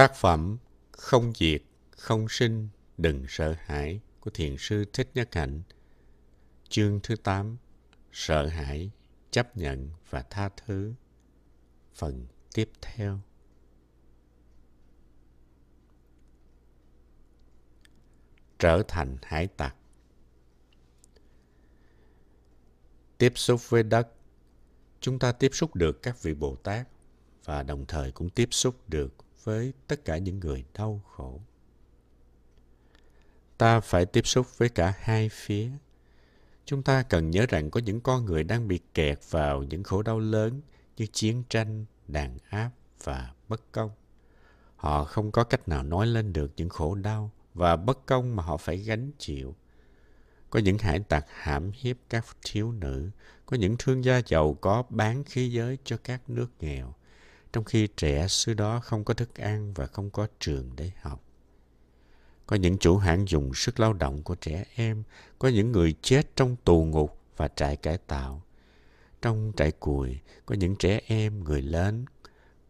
Tác phẩm Không diệt, không sinh, đừng sợ hãi của Thiền sư Thích Nhất Hạnh. Chương thứ 8 Sợ hãi, chấp nhận và tha thứ. Phần tiếp theo. Trở thành hải tặc. Tiếp xúc với đất, chúng ta tiếp xúc được các vị Bồ Tát và đồng thời cũng tiếp xúc được với tất cả những người đau khổ. Ta phải tiếp xúc với cả hai phía. Chúng ta cần nhớ rằng có những con người đang bị kẹt vào những khổ đau lớn như chiến tranh, đàn áp và bất công. Họ không có cách nào nói lên được những khổ đau và bất công mà họ phải gánh chịu. Có những hải tặc hãm hiếp các thiếu nữ, có những thương gia giàu có bán khí giới cho các nước nghèo trong khi trẻ xứ đó không có thức ăn và không có trường để học. Có những chủ hãng dùng sức lao động của trẻ em, có những người chết trong tù ngục và trại cải tạo. Trong trại cùi, có những trẻ em, người lớn,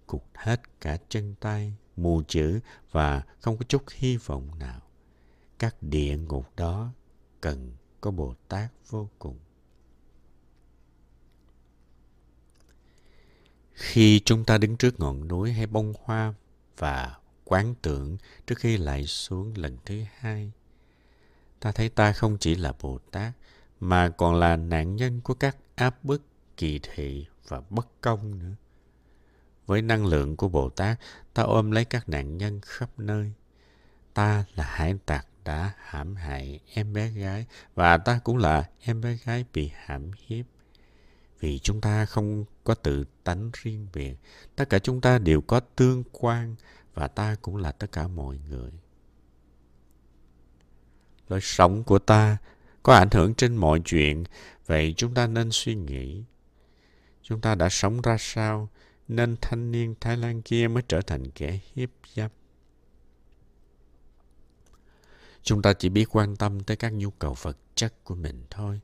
cụt hết cả chân tay, mù chữ và không có chút hy vọng nào. Các địa ngục đó cần có Bồ Tát vô cùng. Khi chúng ta đứng trước ngọn núi hay bông hoa và quán tưởng trước khi lại xuống lần thứ hai, ta thấy ta không chỉ là Bồ Tát mà còn là nạn nhân của các áp bức, kỳ thị và bất công nữa. Với năng lượng của Bồ Tát, ta ôm lấy các nạn nhân khắp nơi. Ta là hải tặc đã hãm hại em bé gái và ta cũng là em bé gái bị hãm hiếp vì chúng ta không có tự tánh riêng biệt. Tất cả chúng ta đều có tương quan và ta cũng là tất cả mọi người. Lối sống của ta có ảnh hưởng trên mọi chuyện, vậy chúng ta nên suy nghĩ, chúng ta đã sống ra sao nên thanh niên thái lan kia mới trở thành kẻ hiếp dâm? Chúng ta chỉ biết quan tâm tới các nhu cầu vật chất của mình thôi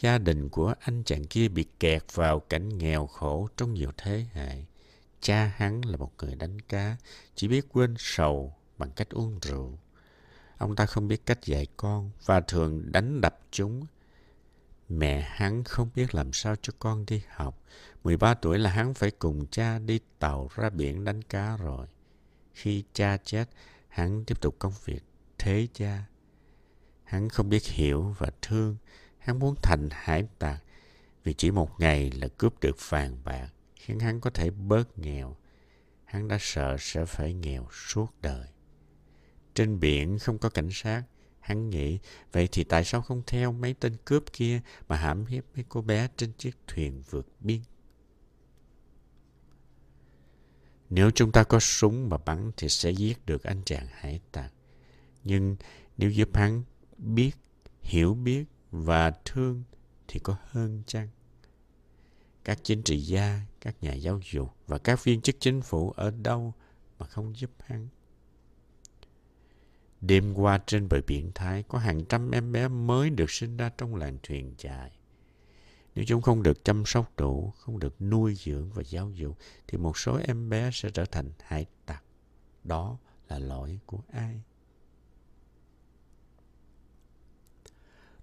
gia đình của anh chàng kia bị kẹt vào cảnh nghèo khổ trong nhiều thế hệ. Cha hắn là một người đánh cá, chỉ biết quên sầu bằng cách uống rượu. Ông ta không biết cách dạy con và thường đánh đập chúng. Mẹ hắn không biết làm sao cho con đi học. 13 tuổi là hắn phải cùng cha đi tàu ra biển đánh cá rồi. Khi cha chết, hắn tiếp tục công việc thế cha. Hắn không biết hiểu và thương, Hắn muốn thành hải tặc vì chỉ một ngày là cướp được vàng bạc khiến hắn có thể bớt nghèo. Hắn đã sợ sẽ phải nghèo suốt đời. Trên biển không có cảnh sát. Hắn nghĩ, vậy thì tại sao không theo mấy tên cướp kia mà hãm hiếp mấy cô bé trên chiếc thuyền vượt biên? Nếu chúng ta có súng mà bắn thì sẽ giết được anh chàng hải tặc. Nhưng nếu giúp hắn biết, hiểu biết và thương thì có hơn chăng? Các chính trị gia, các nhà giáo dục và các viên chức chính phủ ở đâu mà không giúp hắn? Đêm qua trên bờ biển Thái có hàng trăm em bé mới được sinh ra trong làng thuyền dài. Nếu chúng không được chăm sóc đủ, không được nuôi dưỡng và giáo dục, thì một số em bé sẽ trở thành hải tặc. Đó là lỗi của ai?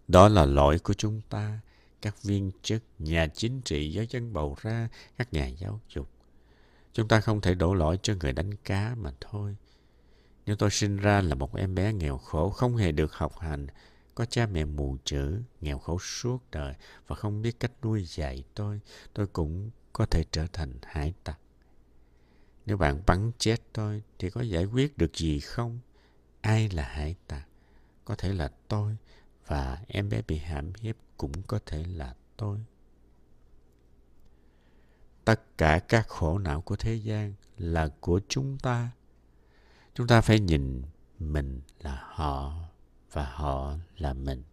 Đó là lỗi của chúng ta, các viên chức, nhà chính trị do dân bầu ra, các nhà giáo dục. Chúng ta không thể đổ lỗi cho người đánh cá mà thôi. Nếu tôi sinh ra là một em bé nghèo khổ, không hề được học hành, có cha mẹ mù chữ, nghèo khổ suốt đời và không biết cách nuôi dạy tôi, tôi cũng có thể trở thành hải tặc. Nếu bạn bắn chết tôi thì có giải quyết được gì không? Ai là hải tặc? Có thể là tôi, và em bé bị hãm hiếp cũng có thể là tôi. Tất cả các khổ não của thế gian là của chúng ta. Chúng ta phải nhìn mình là họ và họ là mình.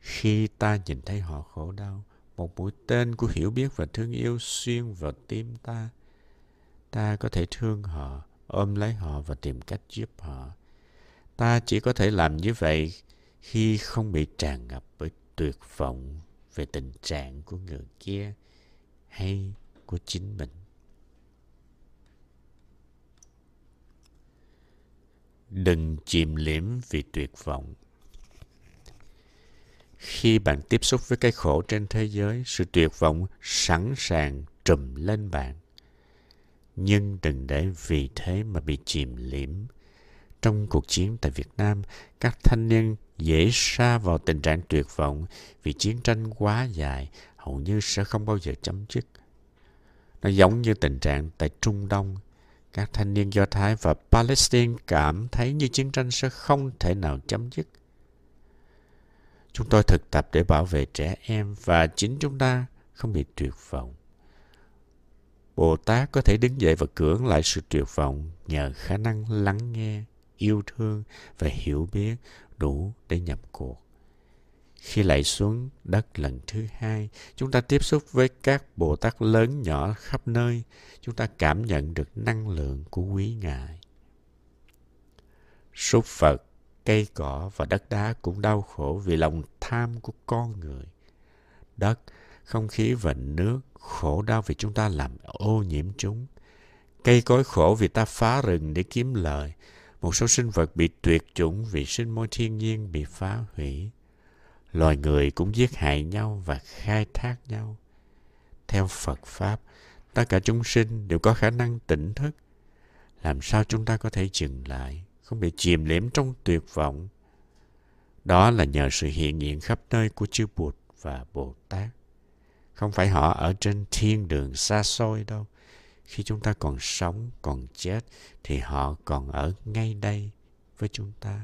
Khi ta nhìn thấy họ khổ đau, một mũi tên của hiểu biết và thương yêu xuyên vào tim ta, ta có thể thương họ, ôm lấy họ và tìm cách giúp họ. Ta chỉ có thể làm như vậy khi không bị tràn ngập bởi tuyệt vọng về tình trạng của người kia hay của chính mình. Đừng chìm liễm vì tuyệt vọng. Khi bạn tiếp xúc với cái khổ trên thế giới, sự tuyệt vọng sẵn sàng trùm lên bạn. Nhưng đừng để vì thế mà bị chìm liễm trong cuộc chiến tại việt nam, các thanh niên dễ sa vào tình trạng tuyệt vọng vì chiến tranh quá dài hầu như sẽ không bao giờ chấm dứt. Nó giống như tình trạng tại trung đông. Các thanh niên do thái và palestine cảm thấy như chiến tranh sẽ không thể nào chấm dứt. Chúng tôi thực tập để bảo vệ trẻ em và chính chúng ta không bị tuyệt vọng. Bồ Tát có thể đứng dậy và cưỡng lại sự tuyệt vọng nhờ khả năng lắng nghe, yêu thương và hiểu biết đủ để nhập cuộc. Khi lạy xuống đất lần thứ hai, chúng ta tiếp xúc với các Bồ Tát lớn nhỏ khắp nơi. Chúng ta cảm nhận được năng lượng của quý Ngài. Súc Phật cây cỏ và đất đá cũng đau khổ vì lòng tham của con người. Đất, không khí và nước khổ đau vì chúng ta làm ô nhiễm chúng. Cây cối khổ vì ta phá rừng để kiếm lời. Một số sinh vật bị tuyệt chủng vì sinh môi thiên nhiên bị phá hủy. Loài người cũng giết hại nhau và khai thác nhau. Theo Phật Pháp, tất cả chúng sinh đều có khả năng tỉnh thức. Làm sao chúng ta có thể dừng lại? không bị chìm liễm trong tuyệt vọng. Đó là nhờ sự hiện diện khắp nơi của chư Bụt và Bồ Tát. Không phải họ ở trên thiên đường xa xôi đâu. Khi chúng ta còn sống, còn chết, thì họ còn ở ngay đây với chúng ta.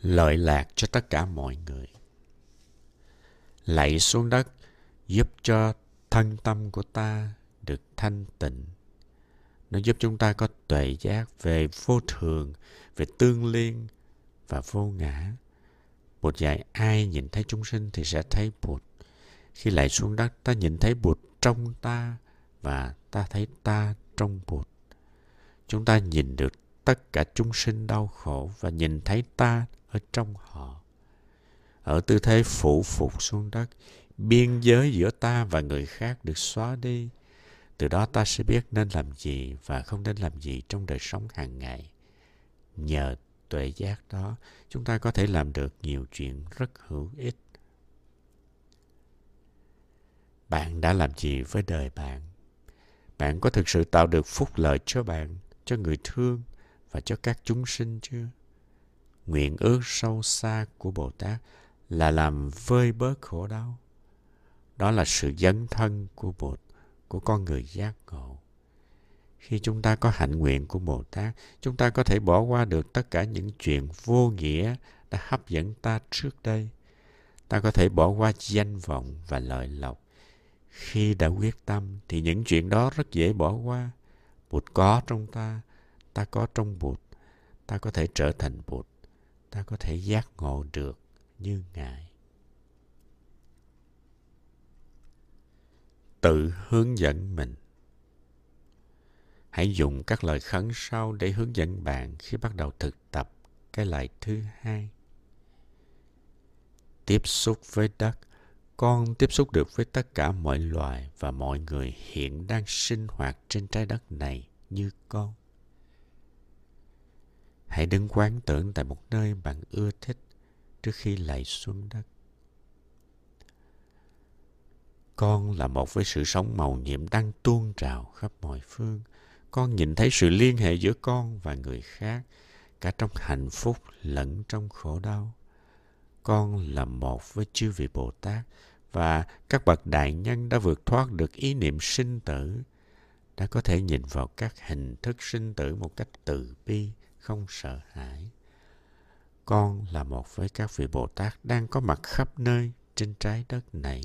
Lợi lạc cho tất cả mọi người. Lạy xuống đất, giúp cho thân tâm của ta được thanh tịnh nó giúp chúng ta có tuệ giác về vô thường, về tương liên và vô ngã. Bụt dạy ai nhìn thấy chúng sinh thì sẽ thấy Bụt. Khi lại xuống đất, ta nhìn thấy Bụt trong ta và ta thấy ta trong Bụt. Chúng ta nhìn được tất cả chúng sinh đau khổ và nhìn thấy ta ở trong họ. Ở tư thế phủ phục xuống đất, biên giới giữa ta và người khác được xóa đi từ đó ta sẽ biết nên làm gì và không nên làm gì trong đời sống hàng ngày nhờ tuệ giác đó chúng ta có thể làm được nhiều chuyện rất hữu ích bạn đã làm gì với đời bạn bạn có thực sự tạo được phúc lợi cho bạn cho người thương và cho các chúng sinh chưa nguyện ước sâu xa của bồ tát là làm vơi bớt khổ đau đó là sự dấn thân của bồ của con người giác ngộ. Khi chúng ta có hạnh nguyện của Bồ Tát, chúng ta có thể bỏ qua được tất cả những chuyện vô nghĩa đã hấp dẫn ta trước đây. Ta có thể bỏ qua danh vọng và lợi lộc. Khi đã quyết tâm thì những chuyện đó rất dễ bỏ qua. Bụt có trong ta, ta có trong Bụt. Ta có thể trở thành Bụt. Ta có thể giác ngộ được như Ngài. tự hướng dẫn mình hãy dùng các lời khấn sau để hướng dẫn bạn khi bắt đầu thực tập cái lại thứ hai tiếp xúc với đất con tiếp xúc được với tất cả mọi loài và mọi người hiện đang sinh hoạt trên trái đất này như con hãy đứng quán tưởng tại một nơi bạn ưa thích trước khi lạy xuống đất con là một với sự sống màu nhiệm đang tuôn trào khắp mọi phương. Con nhìn thấy sự liên hệ giữa con và người khác, cả trong hạnh phúc lẫn trong khổ đau. Con là một với chư vị Bồ Tát và các bậc đại nhân đã vượt thoát được ý niệm sinh tử, đã có thể nhìn vào các hình thức sinh tử một cách từ bi, không sợ hãi. Con là một với các vị Bồ Tát đang có mặt khắp nơi trên trái đất này.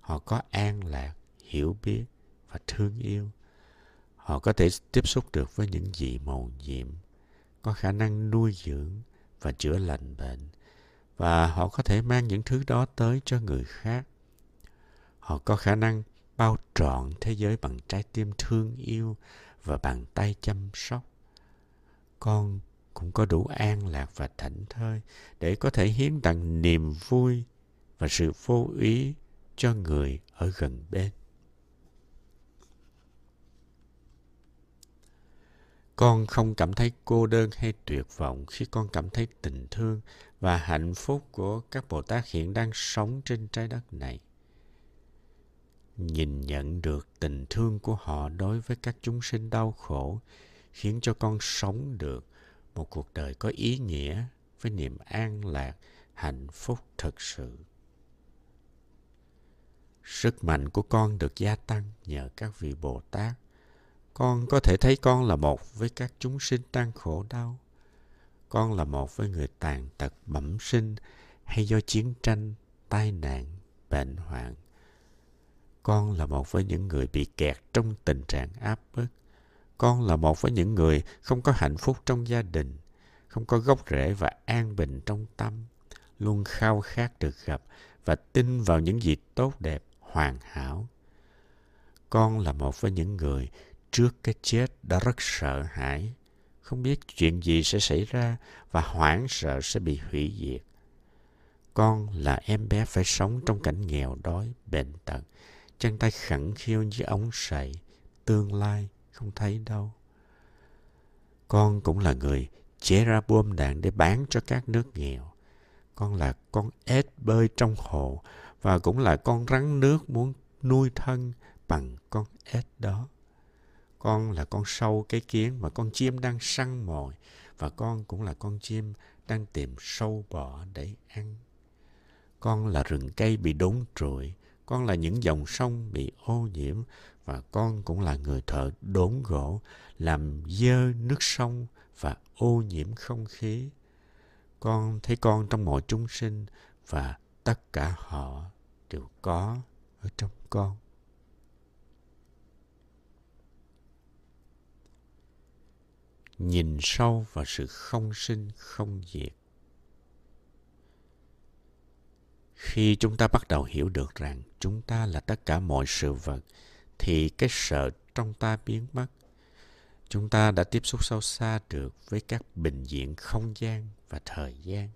Họ có an lạc hiểu biết và thương yêu. Họ có thể tiếp xúc được với những gì màu nhiệm có khả năng nuôi dưỡng và chữa lành bệnh và họ có thể mang những thứ đó tới cho người khác. Họ có khả năng bao trọn thế giới bằng trái tim thương yêu và bàn tay chăm sóc. Con cũng có đủ an lạc và thảnh thơi để có thể hiến tặng niềm vui và sự vô ý cho người ở gần bên. Con không cảm thấy cô đơn hay tuyệt vọng khi con cảm thấy tình thương và hạnh phúc của các Bồ Tát hiện đang sống trên trái đất này. Nhìn nhận được tình thương của họ đối với các chúng sinh đau khổ khiến cho con sống được một cuộc đời có ý nghĩa với niềm an lạc, hạnh phúc thật sự. Sức mạnh của con được gia tăng nhờ các vị Bồ Tát. Con có thể thấy con là một với các chúng sinh đang khổ đau. Con là một với người tàn tật bẩm sinh hay do chiến tranh, tai nạn, bệnh hoạn. Con là một với những người bị kẹt trong tình trạng áp bức. Con là một với những người không có hạnh phúc trong gia đình, không có gốc rễ và an bình trong tâm, luôn khao khát được gặp và tin vào những gì tốt đẹp hoàn hảo. Con là một với những người trước cái chết đã rất sợ hãi, không biết chuyện gì sẽ xảy ra và hoảng sợ sẽ bị hủy diệt. Con là em bé phải sống trong cảnh nghèo đói, bệnh tật, chân tay khẳng khiêu như ống sậy, tương lai không thấy đâu. Con cũng là người chế ra bom đạn để bán cho các nước nghèo. Con là con ếch bơi trong hồ và cũng là con rắn nước muốn nuôi thân bằng con ếch đó. Con là con sâu cái kiến mà con chim đang săn mồi và con cũng là con chim đang tìm sâu bọ để ăn. Con là rừng cây bị đốn trụi, con là những dòng sông bị ô nhiễm và con cũng là người thợ đốn gỗ làm dơ nước sông và ô nhiễm không khí. Con thấy con trong mọi chúng sinh và tất cả họ đều có ở trong con nhìn sâu vào sự không sinh, không diệt. Khi chúng ta bắt đầu hiểu được rằng chúng ta là tất cả mọi sự vật, thì cái sợ trong ta biến mất. Chúng ta đã tiếp xúc sâu xa được với các bình diện không gian và thời gian.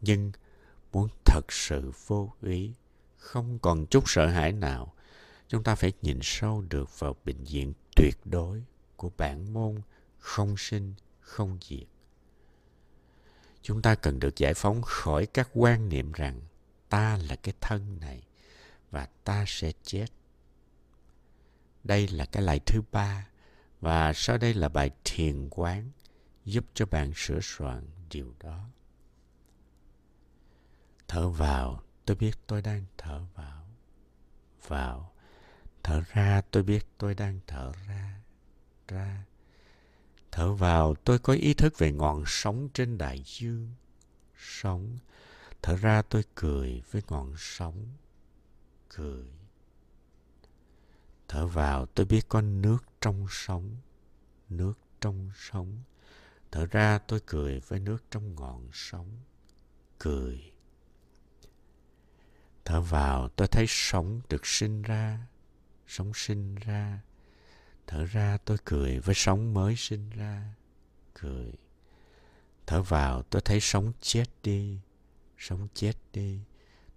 Nhưng muốn thật sự vô ý, không còn chút sợ hãi nào, chúng ta phải nhìn sâu được vào bình diện tuyệt đối của bản môn không sinh, không diệt. Chúng ta cần được giải phóng khỏi các quan niệm rằng ta là cái thân này và ta sẽ chết. Đây là cái lại thứ ba và sau đây là bài thiền quán giúp cho bạn sửa soạn điều đó. Thở vào, tôi biết tôi đang thở vào. Vào, thở ra, tôi biết tôi đang thở ra ra thở vào tôi có ý thức về ngọn sóng trên đại dương. Sóng. Thở ra tôi cười với ngọn sóng. Cười. Thở vào tôi biết có nước trong sóng. Nước trong sóng. Thở ra tôi cười với nước trong ngọn sóng. Cười. Thở vào tôi thấy sóng được sinh ra, sóng sinh ra. Thở ra tôi cười với sống mới sinh ra, cười. Thở vào tôi thấy sống chết đi, sống chết đi.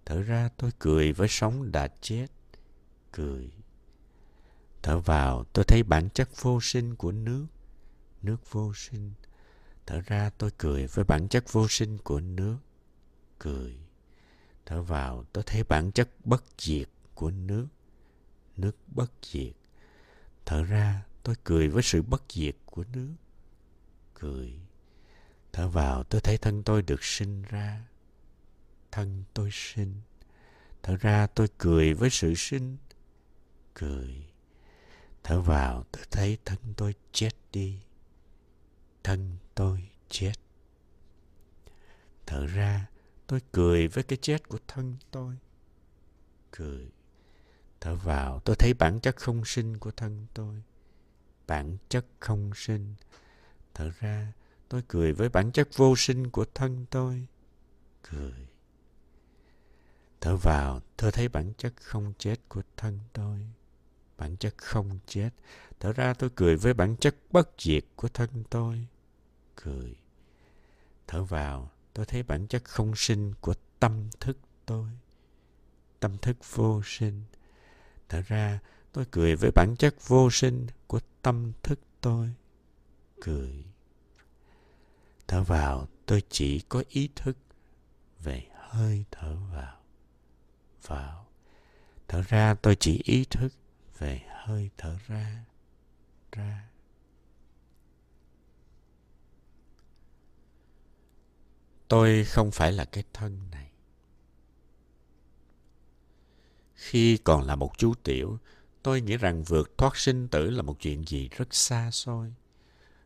Thở ra tôi cười với sống đã chết, cười. Thở vào tôi thấy bản chất vô sinh của nước, nước vô sinh. Thở ra tôi cười với bản chất vô sinh của nước, cười Thở vào tôi thấy bản chất bất diệt của nước. Nước bất diệt. Thở ra, tôi cười với sự bất diệt của nước. Cười. Thở vào, tôi thấy thân tôi được sinh ra. Thân tôi sinh. Thở ra, tôi cười với sự sinh. Cười. Thở vào, tôi thấy thân tôi chết đi. Thân tôi chết. Thở ra, Tôi cười với cái chết của thân tôi. Cười. Thở vào, tôi thấy bản chất không sinh của thân tôi. Bản chất không sinh. Thở ra, tôi cười với bản chất vô sinh của thân tôi. Cười. Thở vào, tôi thấy bản chất không chết của thân tôi. Bản chất không chết. Thở ra tôi cười với bản chất bất diệt của thân tôi. Cười. Thở vào, tôi thấy bản chất không sinh của tâm thức tôi tâm thức vô sinh thở ra tôi cười với bản chất vô sinh của tâm thức tôi cười. Thở vào, tôi chỉ có ý thức về hơi thở vào. Vào. Thở ra, tôi chỉ ý thức về hơi thở ra. Ra. Tôi không phải là cái thân này. Khi còn là một chú tiểu, tôi nghĩ rằng vượt thoát sinh tử là một chuyện gì rất xa xôi.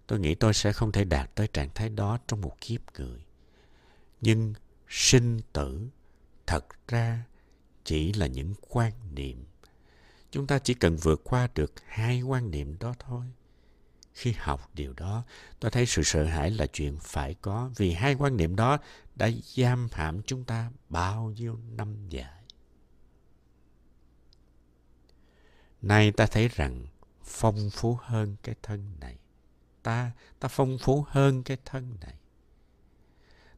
Tôi nghĩ tôi sẽ không thể đạt tới trạng thái đó trong một kiếp người. Nhưng sinh tử thật ra chỉ là những quan niệm. Chúng ta chỉ cần vượt qua được hai quan niệm đó thôi. Khi học điều đó, tôi thấy sự sợ hãi là chuyện phải có vì hai quan niệm đó đã giam hãm chúng ta bao nhiêu năm dài. Nay ta thấy rằng phong phú hơn cái thân này. Ta, ta phong phú hơn cái thân này.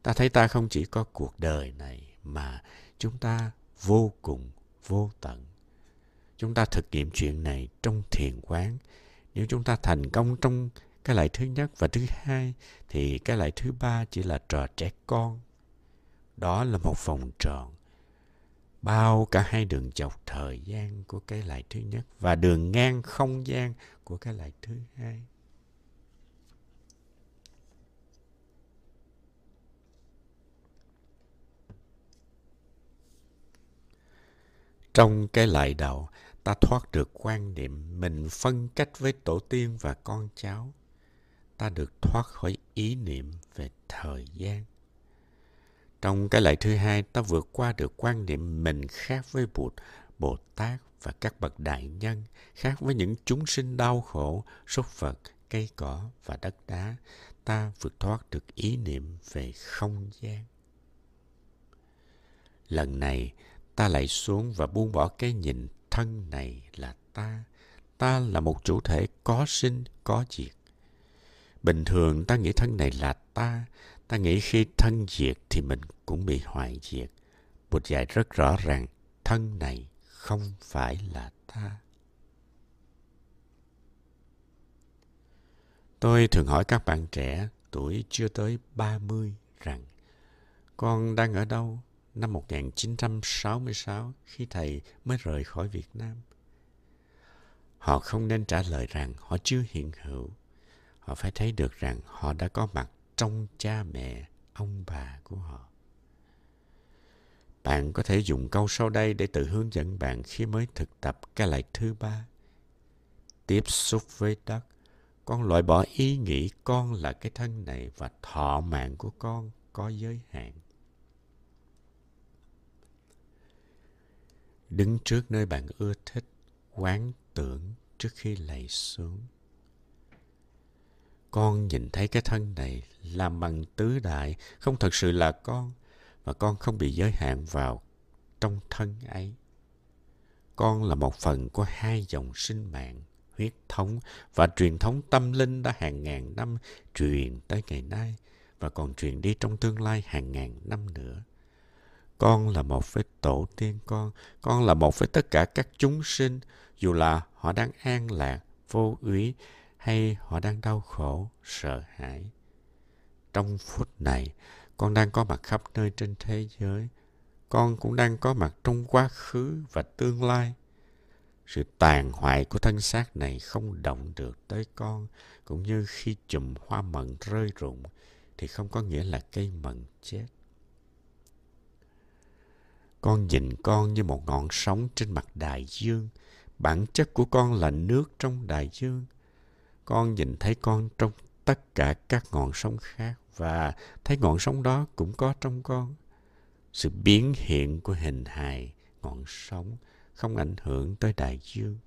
Ta thấy ta không chỉ có cuộc đời này mà chúng ta vô cùng vô tận. Chúng ta thực nghiệm chuyện này trong thiền quán. Nếu chúng ta thành công trong cái lại thứ nhất và thứ hai thì cái lại thứ ba chỉ là trò trẻ con. Đó là một vòng tròn bao cả hai đường dọc thời gian của cái lại thứ nhất và đường ngang không gian của cái lại thứ hai. Trong cái lại đầu, ta thoát được quan niệm mình phân cách với tổ tiên và con cháu. Ta được thoát khỏi ý niệm về thời gian. Trong cái lại thứ hai, ta vượt qua được quan niệm mình khác với Bụt, Bồ Tát và các bậc đại nhân, khác với những chúng sinh đau khổ, súc vật, cây cỏ và đất đá. Ta vượt thoát được ý niệm về không gian. Lần này, ta lại xuống và buông bỏ cái nhìn thân này là ta. Ta là một chủ thể có sinh, có diệt. Bình thường ta nghĩ thân này là ta, Ta nghĩ khi thân diệt thì mình cũng bị hoại diệt. Bụt dạy rất rõ ràng, thân này không phải là ta. Tôi thường hỏi các bạn trẻ tuổi chưa tới 30 rằng con đang ở đâu năm 1966 khi thầy mới rời khỏi Việt Nam? Họ không nên trả lời rằng họ chưa hiện hữu. Họ phải thấy được rằng họ đã có mặt trong cha mẹ, ông bà của họ. Bạn có thể dùng câu sau đây để tự hướng dẫn bạn khi mới thực tập cái lại thứ ba. Tiếp xúc với đất, con loại bỏ ý nghĩ con là cái thân này và thọ mạng của con có giới hạn. Đứng trước nơi bạn ưa thích, quán tưởng trước khi lạy xuống con nhìn thấy cái thân này làm bằng tứ đại, không thật sự là con và con không bị giới hạn vào trong thân ấy. Con là một phần của hai dòng sinh mạng, huyết thống và truyền thống tâm linh đã hàng ngàn năm truyền tới ngày nay và còn truyền đi trong tương lai hàng ngàn năm nữa. Con là một với tổ tiên con con là một với tất cả các chúng sinh, dù là họ đang an lạc, vô úy hay họ đang đau khổ, sợ hãi. Trong phút này, con đang có mặt khắp nơi trên thế giới. Con cũng đang có mặt trong quá khứ và tương lai. Sự tàn hoại của thân xác này không động được tới con, cũng như khi chùm hoa mận rơi rụng, thì không có nghĩa là cây mận chết. Con nhìn con như một ngọn sóng trên mặt đại dương. Bản chất của con là nước trong đại dương con nhìn thấy con trong tất cả các ngọn sóng khác và thấy ngọn sóng đó cũng có trong con. Sự biến hiện của hình hài ngọn sóng không ảnh hưởng tới đại dương.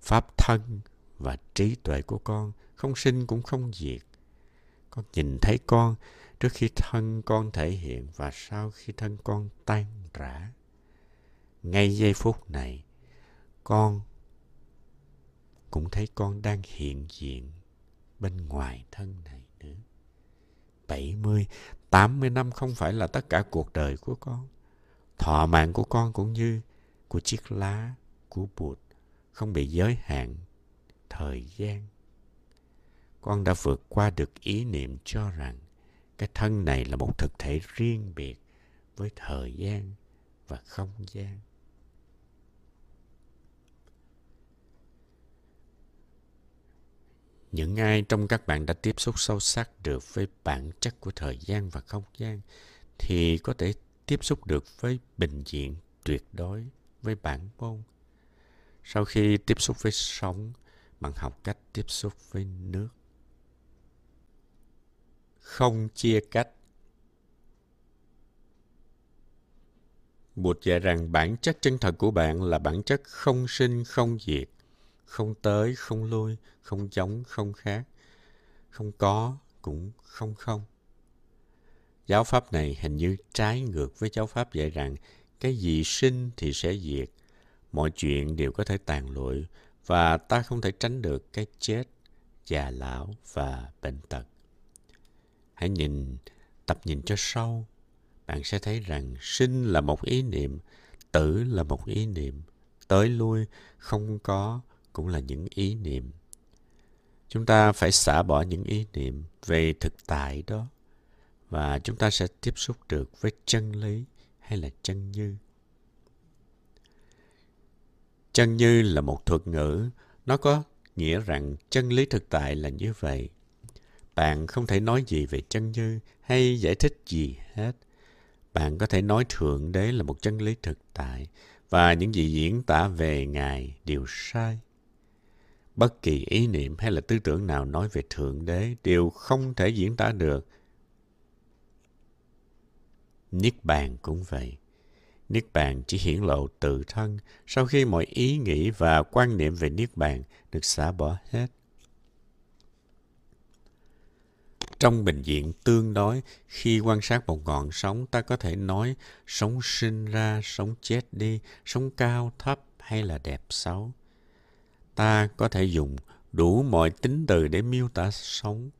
Pháp thân và trí tuệ của con không sinh cũng không diệt. Con nhìn thấy con trước khi thân con thể hiện và sau khi thân con tan rã. Ngay giây phút này, con cũng thấy con đang hiện diện bên ngoài thân này nữa. 70, 80 năm không phải là tất cả cuộc đời của con. Thọ mạng của con cũng như của chiếc lá của Bụt không bị giới hạn thời gian. con đã vượt qua được ý niệm cho rằng cái thân này là một thực thể riêng biệt với thời gian và không gian những ai trong các bạn đã tiếp xúc sâu sắc được với bản chất của thời gian và không gian thì có thể tiếp xúc được với bình diện tuyệt đối với bản môn. Sau khi tiếp xúc với sóng bạn học cách tiếp xúc với nước. Không chia cách. Bụt dạy rằng bản chất chân thật của bạn là bản chất không sinh không diệt, không tới không lui, không giống không khác, không có cũng không không. Giáo pháp này hình như trái ngược với giáo pháp dạy rằng cái gì sinh thì sẽ diệt, mọi chuyện đều có thể tàn lụi và ta không thể tránh được cái chết, già lão và bệnh tật. Hãy nhìn, tập nhìn cho sâu, bạn sẽ thấy rằng sinh là một ý niệm, tử là một ý niệm, tới lui, không có cũng là những ý niệm. Chúng ta phải xả bỏ những ý niệm về thực tại đó và chúng ta sẽ tiếp xúc được với chân lý hay là chân như. Chân như là một thuật ngữ, nó có nghĩa rằng chân lý thực tại là như vậy. Bạn không thể nói gì về chân như hay giải thích gì hết. Bạn có thể nói Thượng Đế là một chân lý thực tại và những gì diễn tả về Ngài đều sai. Bất kỳ ý niệm hay là tư tưởng nào nói về Thượng Đế đều không thể diễn tả được. Niết bàn cũng vậy. Niết bàn chỉ hiển lộ tự thân sau khi mọi ý nghĩ và quan niệm về Niết bàn được xả bỏ hết. Trong bình diện tương đối, khi quan sát một ngọn sóng, ta có thể nói sóng sinh ra, sóng chết đi, sóng cao, thấp hay là đẹp xấu. Ta có thể dùng đủ mọi tính từ để miêu tả sống,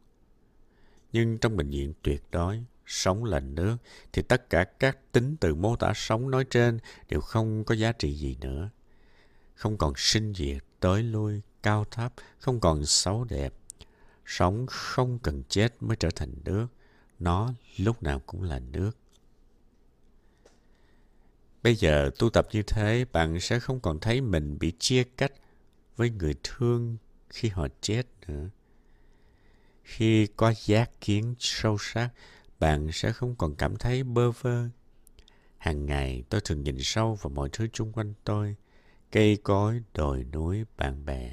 Nhưng trong bệnh viện tuyệt đối, sống là nước, thì tất cả các tính từ mô tả sống nói trên đều không có giá trị gì nữa. Không còn sinh diệt, tới lui, cao thấp, không còn xấu đẹp, Sống không cần chết mới trở thành nước. Nó lúc nào cũng là nước. Bây giờ tu tập như thế, bạn sẽ không còn thấy mình bị chia cách với người thương khi họ chết nữa. Khi có giác kiến sâu sắc, bạn sẽ không còn cảm thấy bơ vơ. Hàng ngày tôi thường nhìn sâu vào mọi thứ xung quanh tôi. Cây cối, đồi núi, bạn bè.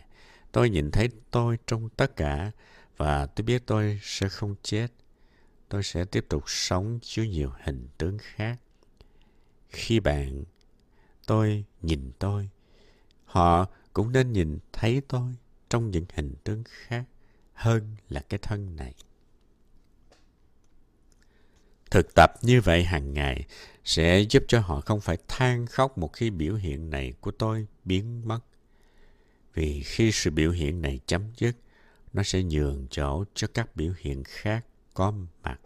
Tôi nhìn thấy tôi trong tất cả và tôi biết tôi sẽ không chết. Tôi sẽ tiếp tục sống dưới nhiều hình tướng khác. Khi bạn, tôi nhìn tôi, họ cũng nên nhìn thấy tôi trong những hình tướng khác hơn là cái thân này. Thực tập như vậy hàng ngày sẽ giúp cho họ không phải than khóc một khi biểu hiện này của tôi biến mất. Vì khi sự biểu hiện này chấm dứt, nó sẽ nhường chỗ cho các biểu hiện khác có mặt